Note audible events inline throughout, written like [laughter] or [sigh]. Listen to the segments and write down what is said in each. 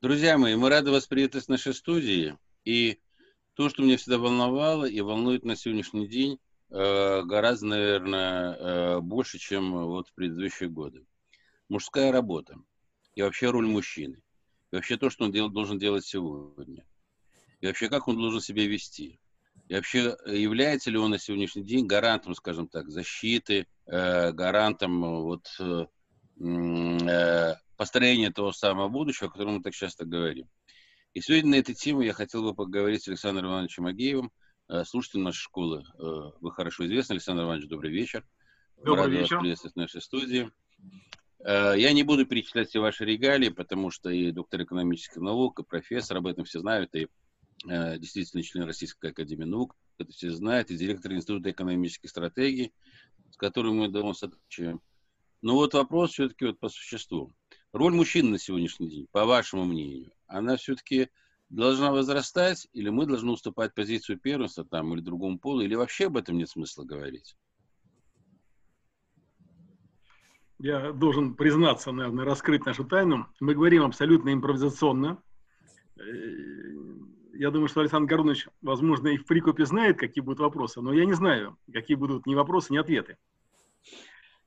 Друзья мои, мы рады вас приветствовать в нашей студии. И то, что меня всегда волновало и волнует на сегодняшний день, э, гораздо, наверное, э, больше, чем вот в предыдущие годы. Мужская работа и вообще роль мужчины. И вообще то, что он дел, должен делать сегодня. И вообще как он должен себя вести. И вообще является ли он на сегодняшний день гарантом, скажем так, защиты, э, гарантом вот построения того самого будущего, о котором мы так часто говорим. И сегодня на эту тему я хотел бы поговорить с Александром Ивановичем Агеевым, э, слушателем нашей школы. Э, вы хорошо известны. Александр Иванович, добрый вечер. Добрый Рад вечер. вас приветствовать в нашей студии. Э, я не буду перечислять все ваши регалии, потому что и доктор экономических наук, и профессор об этом все знают, и действительно член Российской Академии Наук, это все знают, и директор Института экономической стратегии, с которым мы давно сотрудничаем. Но вот вопрос все-таки вот по существу. Роль мужчин на сегодняшний день, по вашему мнению, она все-таки должна возрастать, или мы должны уступать позицию первенства там, или другому полу, или вообще об этом нет смысла говорить? Я должен признаться, наверное, раскрыть нашу тайну. Мы говорим абсолютно импровизационно. Э, я думаю, что Александр Горунович, возможно, и в прикупе знает, какие будут вопросы, но я не знаю, какие будут ни вопросы, ни ответы.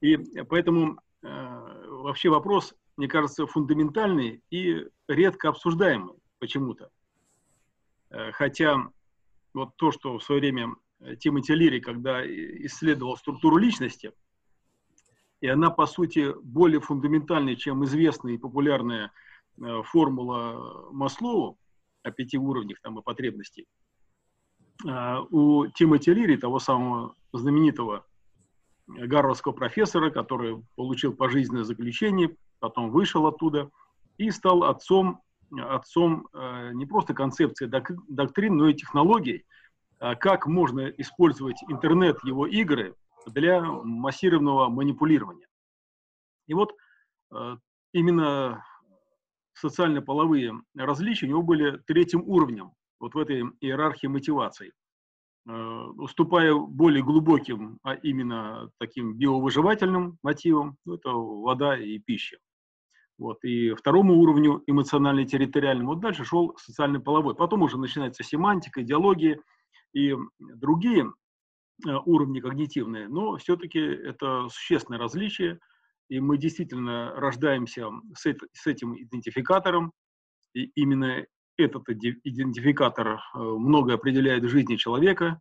И поэтому э, вообще вопрос мне кажется, фундаментальный и редко обсуждаемый почему-то. Э, хотя вот то, что в свое время э, Тимоти Лири, когда исследовал структуру личности, и она, по сути, более фундаментальная, чем известная и популярная э, формула Маслоу о пяти уровнях там, и потребностей. У Тимоти Лири, того самого знаменитого гарвардского профессора, который получил пожизненное заключение потом вышел оттуда и стал отцом, отцом э, не просто концепции док, доктрин, но и технологий, э, как можно использовать интернет, его игры для массированного манипулирования. И вот э, именно социально-половые различия у него были третьим уровнем вот в этой иерархии мотиваций. Уступая более глубоким, а именно таким биовыживательным мотивам, ну, это вода и пища. Вот, и второму уровню эмоционально-территориальному. Вот дальше шел социально-половой. Потом уже начинается семантика, идеология и другие э, уровни когнитивные. Но все-таки это существенное различие. И мы действительно рождаемся с, этим идентификатором. И именно этот идентификатор э, многое определяет в жизни человека,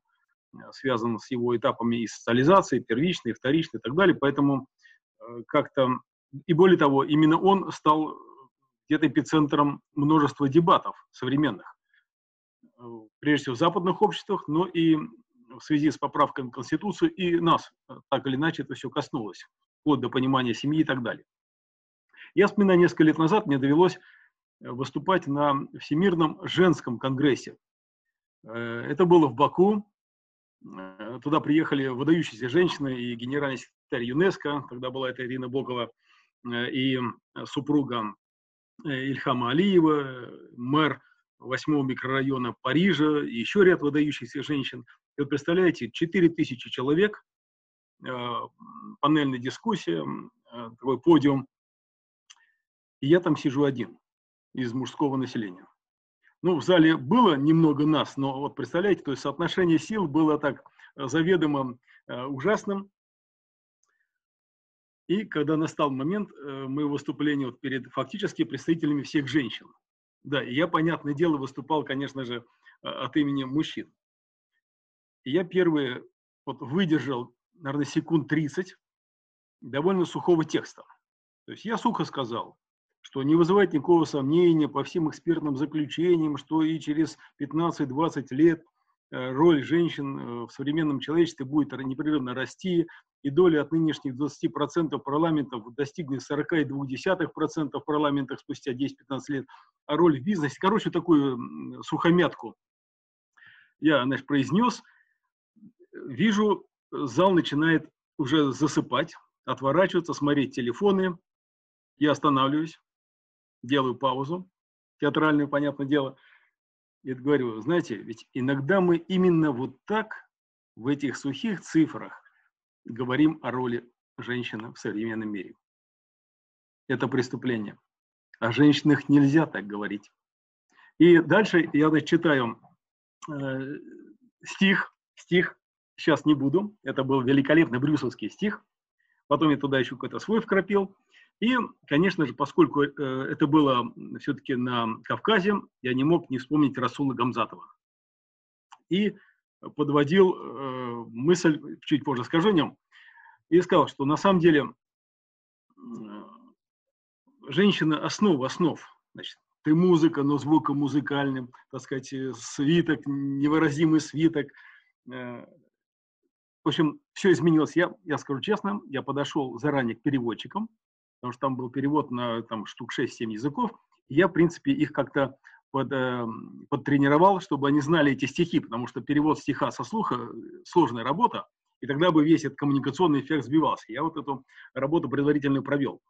э, связан с его этапами и социализации, первичной, вторичной и так далее. Поэтому как-то и более того, именно он стал где-то эпицентром множества дебатов современных. Прежде всего в западных обществах, но и в связи с поправками в Конституцию, и нас так или иначе это все коснулось, вплоть до понимания семьи и так далее. Я вспоминаю, несколько лет назад мне довелось выступать на Всемирном женском конгрессе. Э, это было в Баку. Э, туда приехали выдающиеся женщины и генеральный секретарь ЮНЕСКО, тогда была это Ирина Бокова, Э, и супруга э, Ильхама Алиева, мэр восьмого микрорайона Парижа, и еще ряд выдающихся женщин. И вот представляете, 4 тысячи человек, э, панельная дискуссия, такой подиум, и я там сижу один из мужского населения. Ну, в зале было немного нас, но вот представляете, то есть соотношение сил было так заведомо ужасным, и когда настал момент э, моего выступления вот перед фактически представителями всех женщин. Да, и я, понятное дело, выступал, конечно же, а, от имени мужчин. И я первый вот выдержал, наверное, секунд 30 довольно сухого текста. То есть я сухо сказал, что не вызывает никакого сомнения по всем экспертным заключениям, что и через 15-20 лет Э, роль женщин э, в современном человечестве будет непрерывно расти, и доля от нынешних 20% парламентов достигнет 42% в парламентах спустя 10-15 лет, а роль в бизнесе, короче, такую сухомятку я, значит, произнес, вижу, зал начинает уже засыпать, отворачиваться, смотреть телефоны, я останавливаюсь, делаю паузу, театральную, понятное дело – я говорю, знаете, ведь иногда мы именно вот так в этих сухих цифрах говорим о роли женщины в современном мире. Это преступление. О женщинах нельзя так говорить. И дальше я читаю э, стих, стих, сейчас не буду, это был великолепный брюсовский стих, потом я туда еще какой-то свой вкрапил. И, конечно же, поскольку э, это было все-таки на Кавказе, я не мог не вспомнить Расула Гамзатова. И подводил э, мысль, чуть позже скажу о нем, и сказал, что на самом деле женщина основа основ. Значит, ты музыка, но звуком музыкальным, так сказать, э, свиток, невыразимый свиток. Э, в общем, все изменилось. Я, я скажу честно, я подошел заранее к переводчикам, потому что там был перевод на там, штук 6-7 языков. Я, в принципе, их как-то под, э, подтренировал, чтобы они знали эти стихи, потому что перевод стиха со слуха – сложная работа, и тогда бы весь этот коммуникационный эффект сбивался. Я вот эту работу предварительно провел.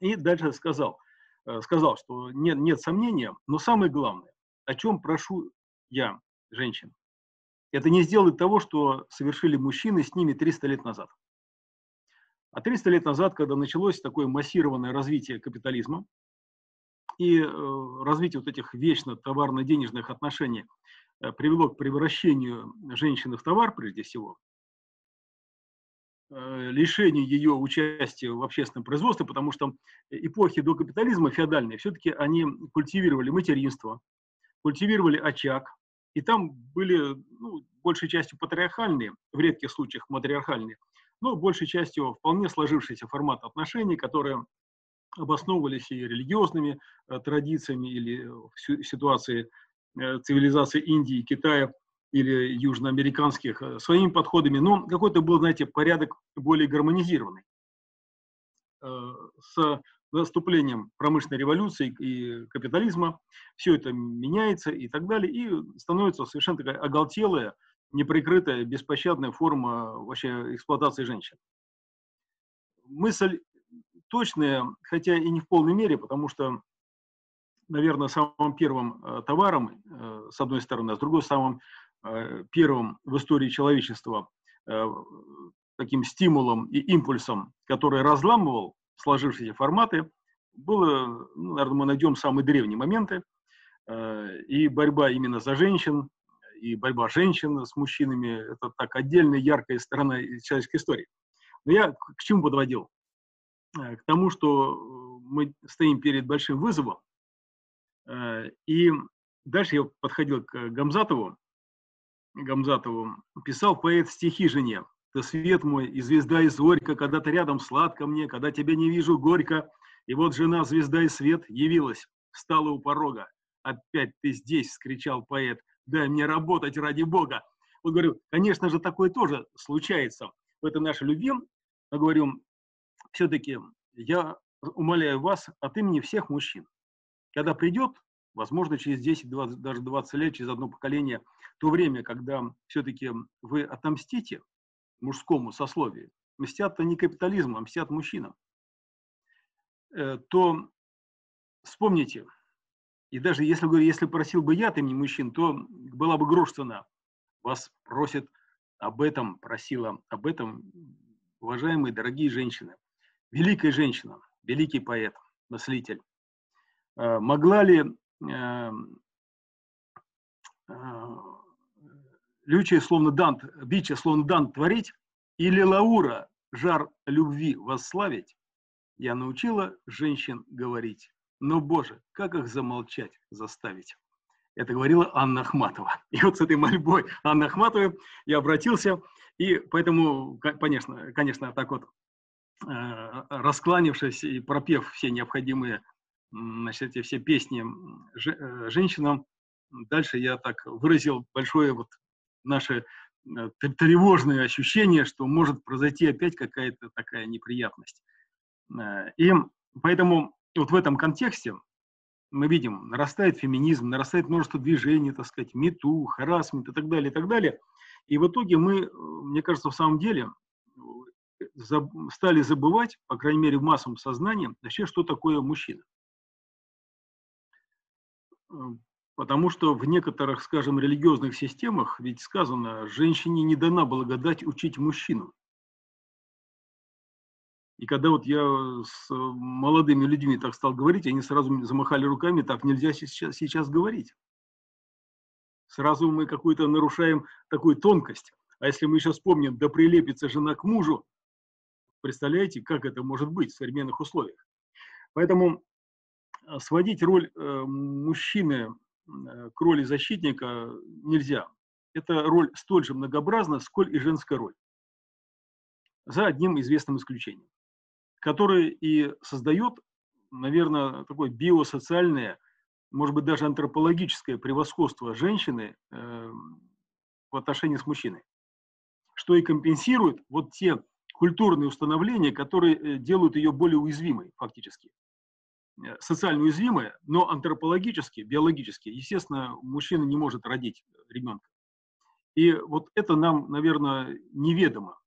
И дальше сказал – Э, сказал, что нет, нет сомнения, но самое главное, о чем прошу я, женщин, это не сделать того, что совершили мужчины с ними 300 лет назад. А 300 лет назад, когда началось такое массированное развитие капитализма и э, развитие вот этих вечно товарно-денежных отношений э, привело к превращению женщины в товар, прежде всего, Э, лишение ее участия в общественном производстве, потому что эпохи до капитализма феодальные, все-таки они культивировали материнство, культивировали очаг, и там были ну, большей частью патриархальные, в редких случаях матриархальные, но большей частью вполне сложившийся формат отношений, которые обосновывались и религиозными э, традициями или в ситуации э, цивилизации Индии, Китая, или южноамериканских э, своими подходами, но какой-то был, знаете, порядок более гармонизированный. С наступлением промышленной революции и капитализма все это меняется и так далее, и становится совершенно такая оголтелая, неприкрытая, беспощадная форма вообще эксплуатации женщин. Мысль точная, хотя и не в полной мере, потому что, наверное, самым первым э, товаром, с одной стороны, а с другой самым Э, первым в истории человечества э, таким стимулом и импульсом, который разламывал сложившиеся форматы, было, ну, наверное, мы найдем самые древние моменты, э, и борьба именно за женщин, и борьба женщин с мужчинами, это так отдельная яркая сторона человеческой истории. Но я к чему подводил? К тому, что мы стоим перед большим вызовом, и дальше я подходил к Гамзатову, Гамзатову, писал поэт стихи жене. «Ты свет мой и звезда из горько, когда ты рядом сладко мне, когда тебя не вижу горько. И вот жена, звезда и свет, явилась, встала у порога. Опять ты здесь!» — скричал поэт. «Дай мне работать ради Бога!» Вот говорю, конечно же, такое тоже случается в этой нашей любви. Но говорю, все-таки я умоляю вас от имени всех мужчин. Когда придет возможно, через 10, 20, даже 20 лет, через одно поколение, то время, когда все-таки вы отомстите мужскому сословию, мстят-то не капитализму, а мстят мужчинам, э, то вспомните, и даже если, говорю, если просил бы я от имени мужчин, то была бы грош цена. Вас просит об этом, просила об этом, уважаемые дорогие женщины. Великая женщина, великий поэт, мыслитель. Э, могла ли Эм, э, лючие словно Дант, бича словно Дант творить, или Лаура жар любви восславить, я научила женщин говорить. Но, Боже, как их замолчать, заставить? Это говорила Анна Ахматова. И вот с этой мольбой Анны Ахматовой я обратился, и поэтому, конечно, конечно так вот, э, раскланившись и пропев все необходимые значит, эти все песни э, женщинам. Дальше я так выразил большое вот наше э, тревожное ощущение, что может произойти опять какая-то такая неприятность. И поэтому вот в этом контексте мы видим, нарастает феминизм, нарастает множество движений, так сказать, мету, харасмент и так далее, и так далее. И в итоге мы, мне кажется, в самом деле стали забывать, по крайней мере, в массовом сознании, вообще, что такое мужчина. Потому что в некоторых, скажем, религиозных системах ведь сказано, женщине не дана благодать учить мужчину. И когда вот я с молодыми людьми так стал говорить, они сразу замахали руками, так нельзя сейчас, сейчас говорить. Сразу мы какую-то нарушаем такую тонкость. А если мы еще вспомним, да прилепится жена к мужу, представляете, как это может быть в современных условиях. Поэтому а, сводить роль э, мужчины э, к роли защитника нельзя. Эта роль столь же многообразна, сколь и женская роль. За одним известным исключением который и создает, наверное, такое биосоциальное, может быть, даже антропологическое превосходство женщины э, в отношении с мужчиной, что и компенсирует вот те культурные установления, которые э, делают ее более уязвимой фактически. Э, социально уязвимая, но антропологически, биологически, естественно, мужчина не может родить ребенка. И вот это нам, наверное, неведомо.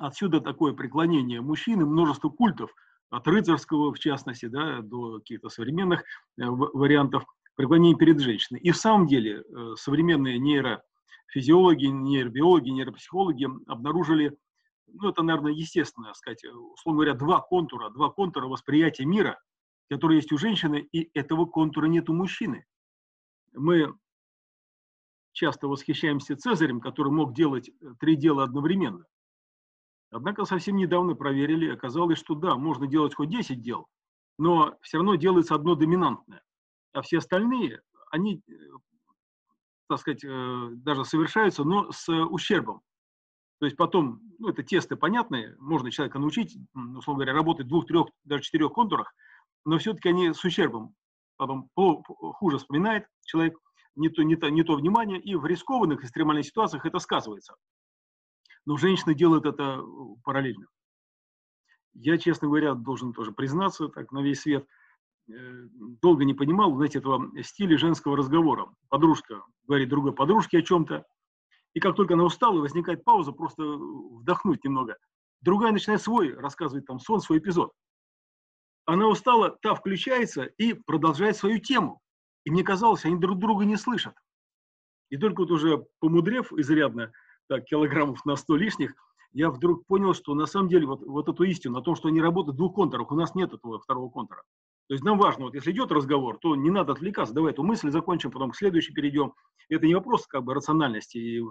Отсюда такое преклонение мужчины, множество культов, от рыцарского, в частности, да, до каких-то современных э, вариантов преклонения перед женщиной. И в самом деле э, современные нейрофизиологи, нейробиологи, нейропсихологи обнаружили, ну, это, наверное, естественно, сказать, э, условно говоря, два контура, два контура восприятия мира, которые есть у женщины, и этого контура нет у мужчины. Мы часто восхищаемся Цезарем, который мог делать три дела одновременно. Однако совсем недавно проверили, оказалось, что да, можно делать хоть 10 дел, но все равно делается одно доминантное. А все остальные, они, э, так сказать, э, даже совершаются, но с ущербом. То есть потом, ну, это тесты понятные, можно человека научить, условно говоря, работать в двух, трех, даже четырех контурах, но все-таки они с ущербом. Потом хуже вспоминает человек, не то, не, то, не то внимание, и в рискованных экстремальных ситуациях это сказывается но женщины делают это э, параллельно. Я, честно говоря, должен тоже признаться, так на весь свет, э, долго не понимал, знаете, этого стиля женского разговора. Подружка говорит другой подружке о чем-то, и как только она устала, возникает пауза, просто вдохнуть немного. Другая начинает свой, рассказывать там сон, свой эпизод. Она устала, та включается и продолжает свою тему. И мне казалось, они друг друга не слышат. И только вот уже помудрев изрядно, так, килограммов на 100 лишних, я вдруг понял, что на самом деле вот, вот эту истину о том, что они работают в двух контурах, у нас нет этого второго контура. То есть нам важно, вот если идет разговор, то не надо отвлекаться, давай эту мысль закончим, потом к следующей перейдем. Это не вопрос как бы рациональности и,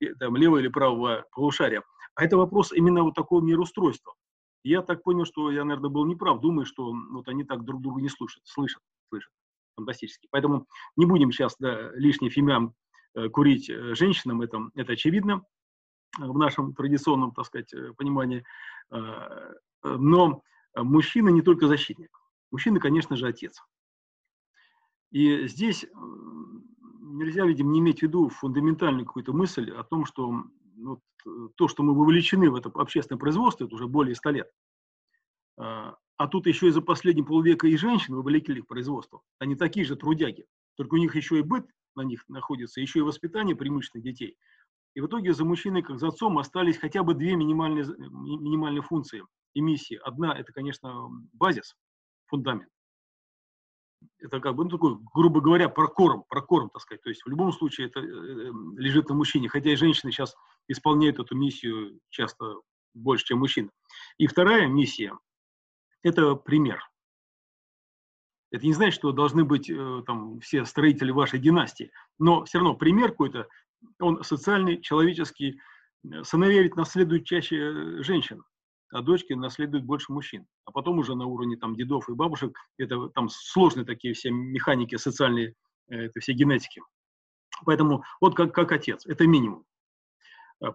и там, левого или правого полушария, а это вопрос именно вот такого мироустройства. Я так понял, что я, наверное, был неправ, думаю, что вот они так друг друга не слушают, слышат, слышат. Фантастически. Поэтому не будем сейчас да, лишний фимиам курить э, женщинам, это, это очевидно э, в нашем традиционном, так сказать, понимании. Но мужчина не только защитник. Мужчина, конечно же, отец. И здесь нельзя, видимо, не иметь в виду фундаментальную какую-то мысль о том, что ну, то, что мы вовлечены в это общественное производство, это уже более 100 лет. А тут еще и за последние полвека и женщин вовлекли в производство. Они такие же трудяги. Только у них еще и быт на них находится, еще и воспитание преимущественно детей. И в итоге за мужчиной, как за отцом, остались хотя бы две минимальные, минимальные функции и миссии. Одна – это, конечно, базис, фундамент. Это как бы, ну, такой, грубо говоря, прокорм, прокорм, так сказать. То есть в любом случае это э, э, лежит на мужчине, хотя и женщины сейчас исполняют эту миссию часто больше, чем мужчины. И вторая миссия – это пример. Это не значит, что должны быть э, там все строители вашей династии, но все равно пример какой-то, он социальный, человеческий. Э, сыновья ведь наследуют чаще э, женщин, а дочки наследуют больше мужчин. А потом уже на уровне там дедов и бабушек, это там сложные такие все механики социальные, это все генетики. Поэтому вот как, как отец, это минимум.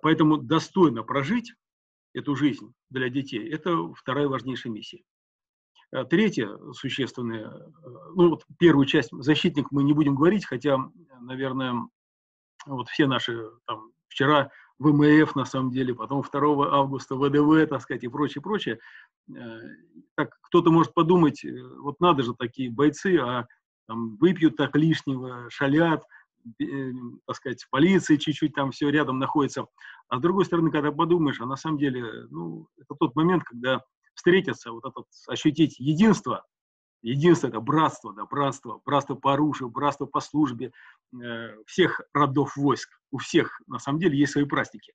Поэтому достойно прожить эту жизнь для детей – это вторая важнейшая миссия. Э, третье существенное, э, ну вот первую часть защитник мы не будем говорить, хотя, наверное, вот все наши там вчера ВМФ на самом деле, потом 2 августа ВДВ, так сказать, и прочее, прочее. Э, так кто-то может подумать, вот надо же такие бойцы, а там выпьют так лишнего, шалят, так сказать, полиция чуть-чуть там все рядом находится. А с другой стороны, когда подумаешь, а на самом деле, ну, это тот момент, когда встретиться, вот этот, ощутить единство, единство это братство, да, братство, братство по оружию, братство по службе э, всех родов войск, у всех на самом деле есть свои праздники.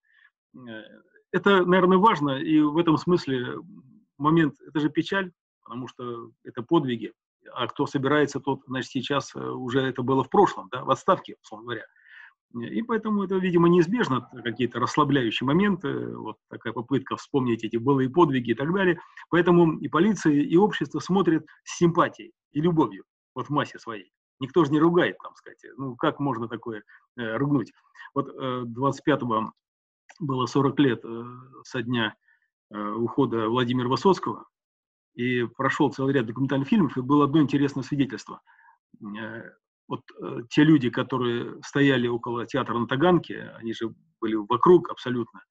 Э, это, наверное, важно, и в этом смысле момент, это же печаль, потому что это подвиги. А кто собирается, тот, значит, сейчас уже это было в прошлом, да, в отставке, условно говоря. И поэтому это, видимо, неизбежно, какие-то расслабляющие моменты, вот такая попытка вспомнить эти былые подвиги и так далее. Поэтому и полиция, и общество смотрят с симпатией и любовью, вот в массе своей. Никто же не ругает, там сказать. Ну, как можно такое э, ругнуть? Вот э, 25-го было 40 лет э, со дня э, ухода Владимира Высоцкого, и прошел целый ряд документальных фильмов, и было одно интересное свидетельство. Э, вот э, те люди, которые стояли около театра на Таганке, они же были вокруг абсолютно.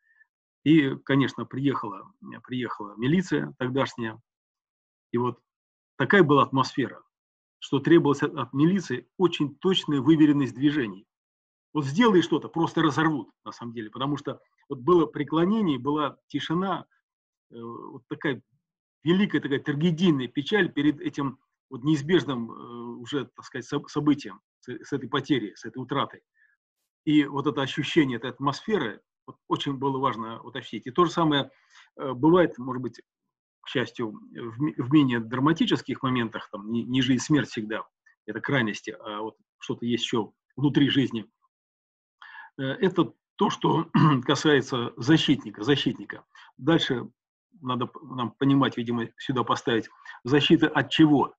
И, конечно, приехала, приехала милиция тогдашняя. И вот такая была атмосфера, что требовалось от, от милиции очень точная выверенность движений. Вот сделай что-то, просто разорвут, на самом деле. Потому что вот было преклонение, была тишина, э, вот такая великая такая трагедийная печаль перед этим вот неизбежным э, уже, так сказать, событием, с этой потерей, с этой утратой. И вот это ощущение этой атмосферы вот, очень было важно уточнить. И то же самое э, бывает, может быть, к счастью, в, в менее драматических моментах, там, не, не жизнь, смерть всегда, это крайности, а вот что-то есть еще внутри жизни. Э, это то, что [clears throat] касается защитника, защитника. Дальше надо нам понимать, видимо, сюда поставить, защита от чего?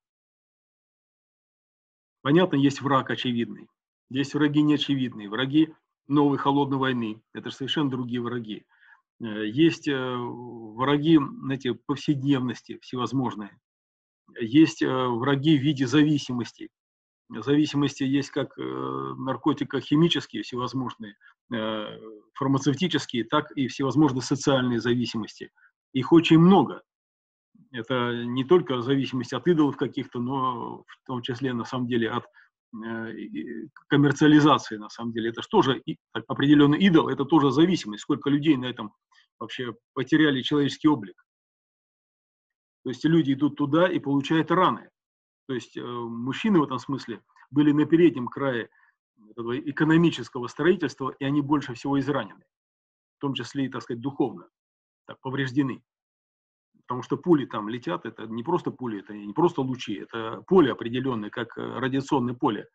Понятно, есть враг очевидный, есть враги неочевидные, враги новой холодной войны. Это же совершенно другие враги. Э, есть э, враги, знаете, повседневности всевозможные. Есть э, враги в виде зависимости. Зависимости есть как наркотико-химические всевозможные, фармацевтические, так и всевозможные социальные зависимости. Их очень много. Это не только зависимость от идолов каких-то, но в том числе, на самом деле, от э, коммерциализации, на самом деле. Это же тоже определенный идол, это тоже зависимость. Сколько людей на этом вообще потеряли человеческий облик. То есть люди идут туда и получают раны. То есть э, мужчины в этом смысле были на переднем крае экономического строительства, и они больше всего изранены, в том числе и, так сказать, духовно, так, повреждены. Потому что пули там летят, это не просто пули, это не просто лучи, это поле определенное, как э, радиационное поле.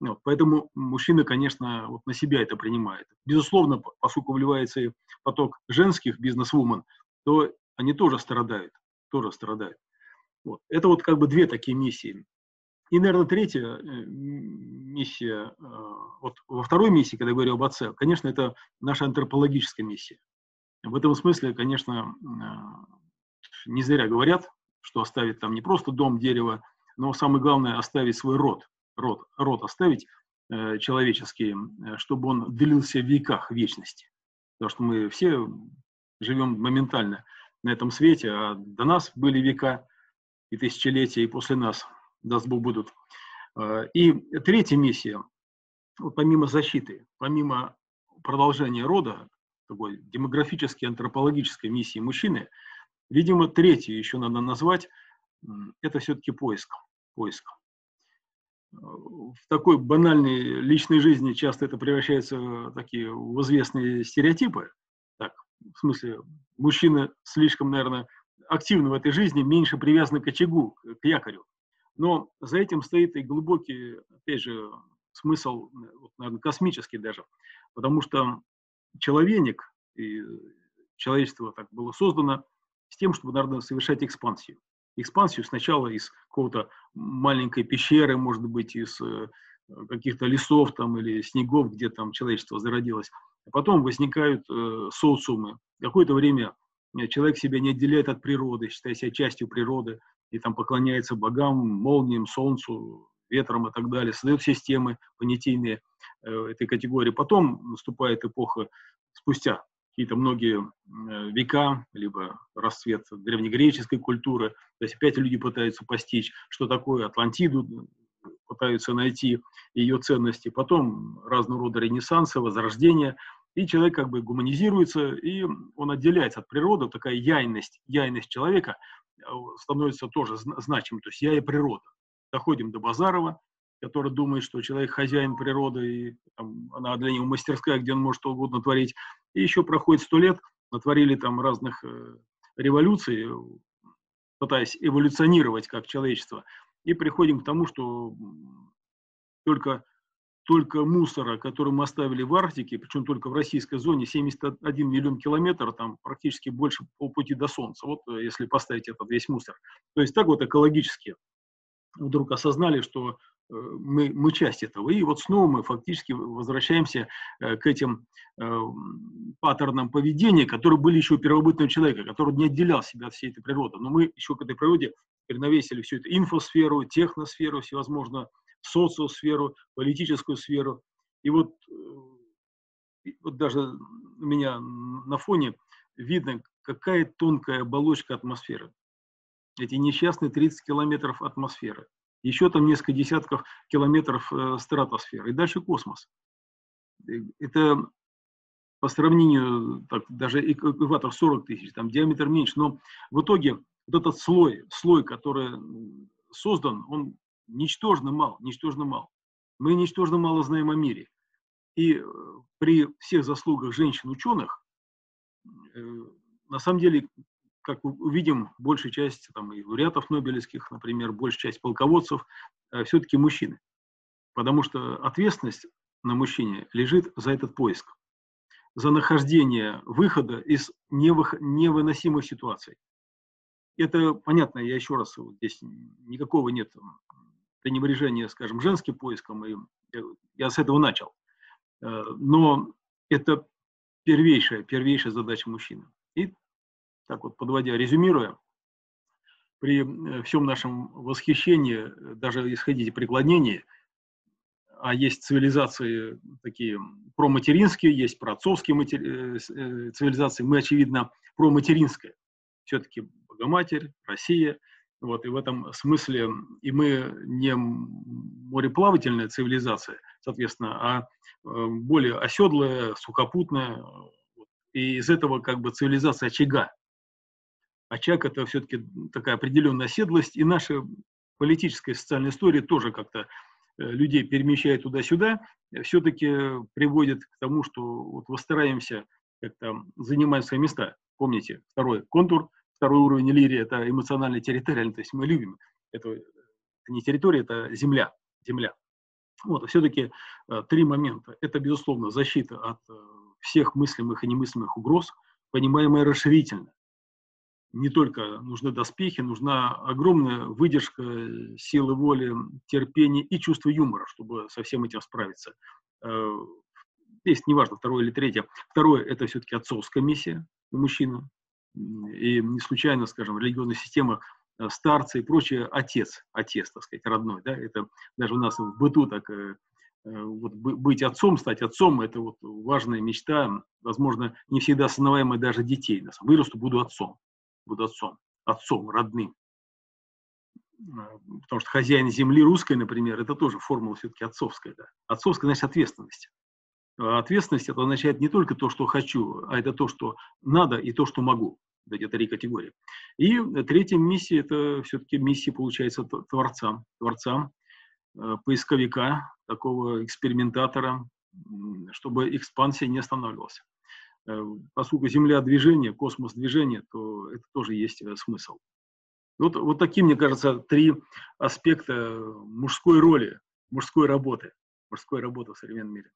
Вот, поэтому мужчина, конечно, вот на себя это принимает. Безусловно, поскольку вливается и поток женских бизнес-вумен, то они тоже страдают, тоже страдают. Вот. Это вот как бы две такие миссии. И, наверное, третья э, миссия, э, вот во второй миссии, когда я говорю об отце, конечно, это наша антропологическая миссия. В этом смысле, конечно, не зря говорят, что оставить там не просто дом, дерево, но самое главное оставить свой род, род, род оставить э, человеческий, э, чтобы он длился в веках вечности. Потому что мы все живем моментально на этом свете, а до нас были века и тысячелетия, и после нас, даст Бог, будут. Э, и третья миссия, помимо защиты, помимо продолжения рода, такой демографической, антропологической миссии мужчины – Видимо, третье еще надо назвать, это все-таки поиск. поиск. В такой банальной личной жизни часто это превращается в такие в известные стереотипы. Так, в смысле, мужчина слишком, наверное, активно в этой жизни, меньше привязан к очагу, к якорю. Но за этим стоит и глубокий, опять же, смысл, наверное, космический даже. Потому что человек и человечество так было создано с тем, чтобы, наверное, совершать экспансию. Экспансию сначала из какого-то маленькой пещеры, может быть, из э, каких-то лесов там или снегов, где там человечество зародилось. А потом возникают э, социумы. Какое-то время э, человек себя не отделяет от природы, считая себя частью природы, и там поклоняется богам, молниям, солнцу, ветрам и так далее, создает системы понятийные э, этой категории. Потом наступает эпоха спустя какие-то многие э, века, либо расцвет древнегреческой культуры. То есть опять люди пытаются постичь, что такое Атлантиду, пытаются найти ее ценности. Потом разного рода ренессансы, возрождения. И человек как бы гуманизируется, и он отделяется от природы. Такая яйность, яйность человека э, становится тоже значимой. То есть я и природа. Доходим до Базарова, который думает, что человек хозяин природы, и там, она для него мастерская, где он может что угодно творить. И еще проходит сто лет, натворили там разных э, революций, пытаясь эволюционировать как человечество, и приходим к тому, что только, только мусора, который мы оставили в Арктике, причем только в российской зоне, 71 миллион километров, там практически больше полпути до Солнца, вот э, если поставить этот весь мусор. То есть так вот экологически вдруг осознали, что мы, мы часть этого. И вот снова мы фактически возвращаемся э, к этим э, паттернам поведения, которые были еще у первобытного человека, который не отделял себя от всей этой природы. Но мы еще к этой природе перенавесили всю эту инфосферу, техносферу, всевозможно социосферу, политическую сферу. И вот, вот даже у меня на фоне видно, какая тонкая оболочка атмосферы. Эти несчастные 30 километров атмосферы – еще там несколько десятков километров э, стратосферы, и дальше космос. Это по сравнению, так, даже экватор 40 тысяч, там диаметр меньше, но в итоге вот этот слой, слой, который создан, он ничтожно мал, ничтожно мал. Мы ничтожно мало знаем о мире. И э, при всех заслугах женщин-ученых, э, на самом деле как увидим, большая часть там, и лауреатов Нобелевских, например, большая часть полководцев, э, все-таки мужчины. Потому что ответственность на мужчине лежит за этот поиск, за нахождение выхода из невых, невыносимых ситуаций. Это понятно, я еще раз, вот здесь никакого нет пренебрежения, скажем, женским поиском, и я с этого начал. Э, но это первейшая, первейшая задача мужчины. И так вот подводя, резюмируя, при э, всем нашем восхищении, э, даже исходите преклонении, а есть цивилизации такие проматеринские, есть проотцовские матери... Э, цивилизации, мы, очевидно, проматеринская. Все-таки Богоматерь, Россия, вот, и в этом смысле и мы не мореплавательная цивилизация, соответственно, а более оседлая, сухопутная, и из этого как бы цивилизация очага, очаг – это все-таки такая определенная оседлость, и наша политическая и социальная история тоже как-то э, людей перемещает туда-сюда, все-таки приводит к тому, что вот выстраиваемся, как-то занимаем свои места. Помните, второй контур, второй уровень лирии – это эмоциональная территориальный, то есть мы любим. Это, это не территория, это земля. земля. Вот, все-таки э, три момента. Это, безусловно, защита от э, всех мыслимых и немыслимых угроз, понимаемая расширительно не только нужны доспехи, нужна огромная выдержка, силы воли, терпение и чувство юмора, чтобы со всем этим справиться. Э, здесь неважно, второе или третье. Второе – это все-таки отцовская миссия у мужчины. И не случайно, скажем, в религиозной системе э, старцы и прочее, отец, отец, так сказать, родной, да, это даже у нас в быту так, э, вот быть отцом, стать отцом, это вот важная мечта, возможно, не всегда осознаваемая даже детей. Вырасту, буду отцом буду отцом, отцом родным. А, потому что хозяин земли русской, например, это тоже формула все-таки отцовская. Да? Отцовская значит ответственность. А ответственность это означает не только то, что хочу, а это то, что надо и то, что могу. Это три категории. И третья миссия, это все-таки миссия, получается, творца, творца, э, поисковика, такого экспериментатора, чтобы экспансия не останавливалась. Э, поскольку Земля движение, космос движение, то это тоже есть э, смысл. Вот, вот такие, мне кажется, три аспекта мужской роли, мужской работы, мужской работы в современном мире.